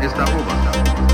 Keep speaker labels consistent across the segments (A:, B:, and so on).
A: Weltraum ist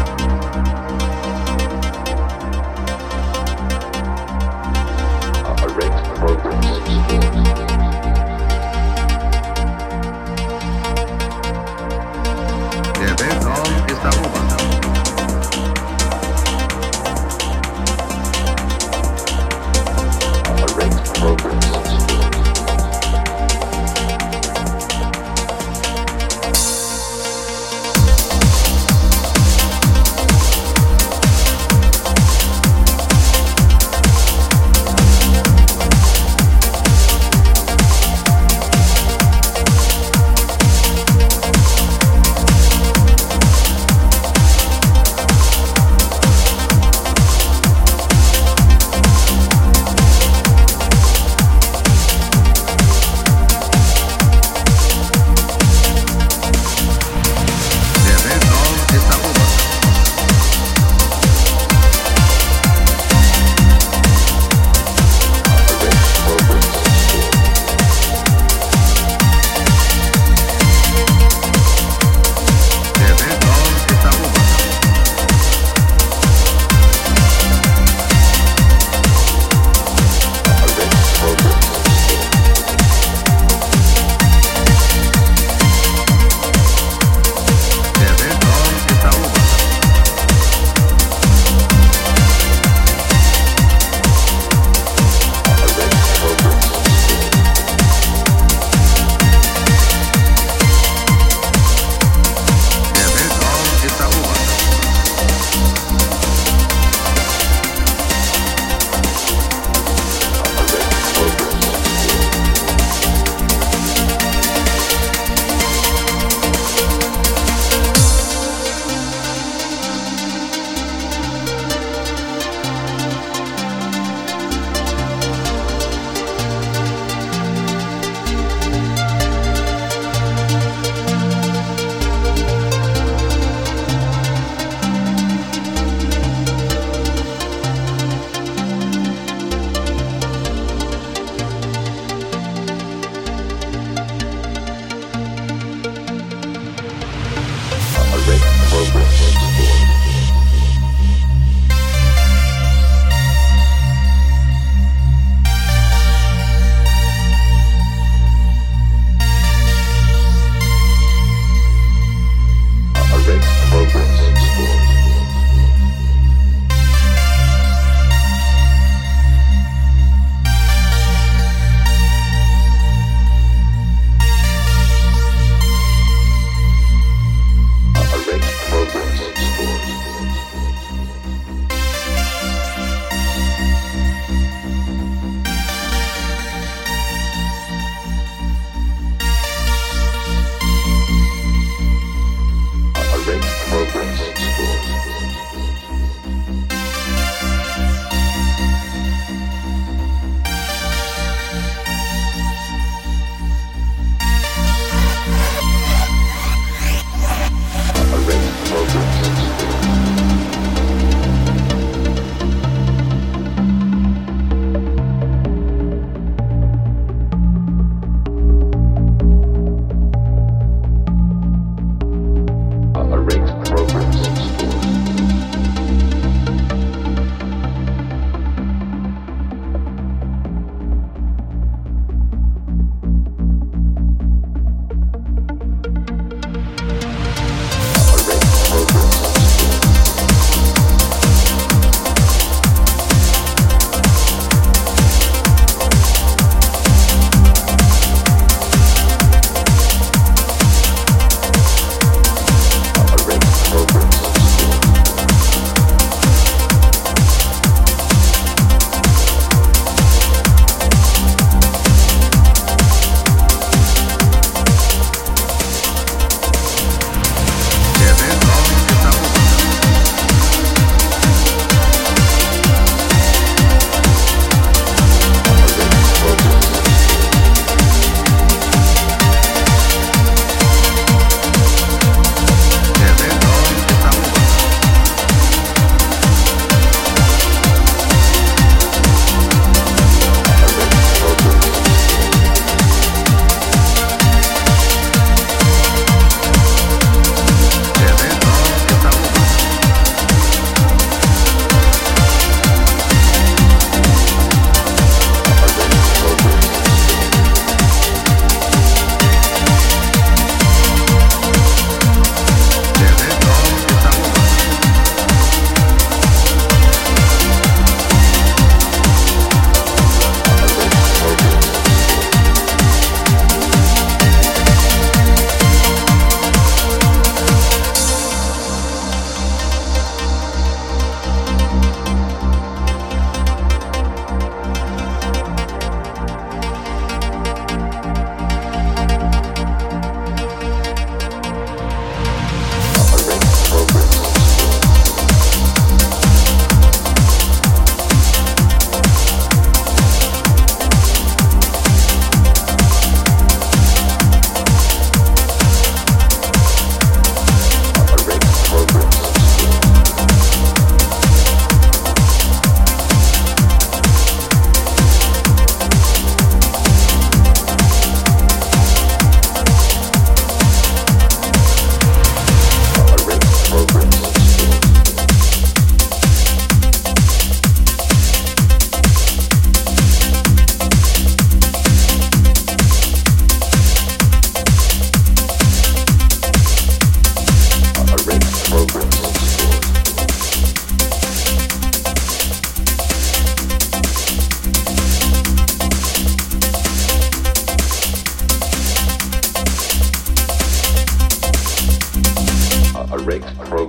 B: direct program.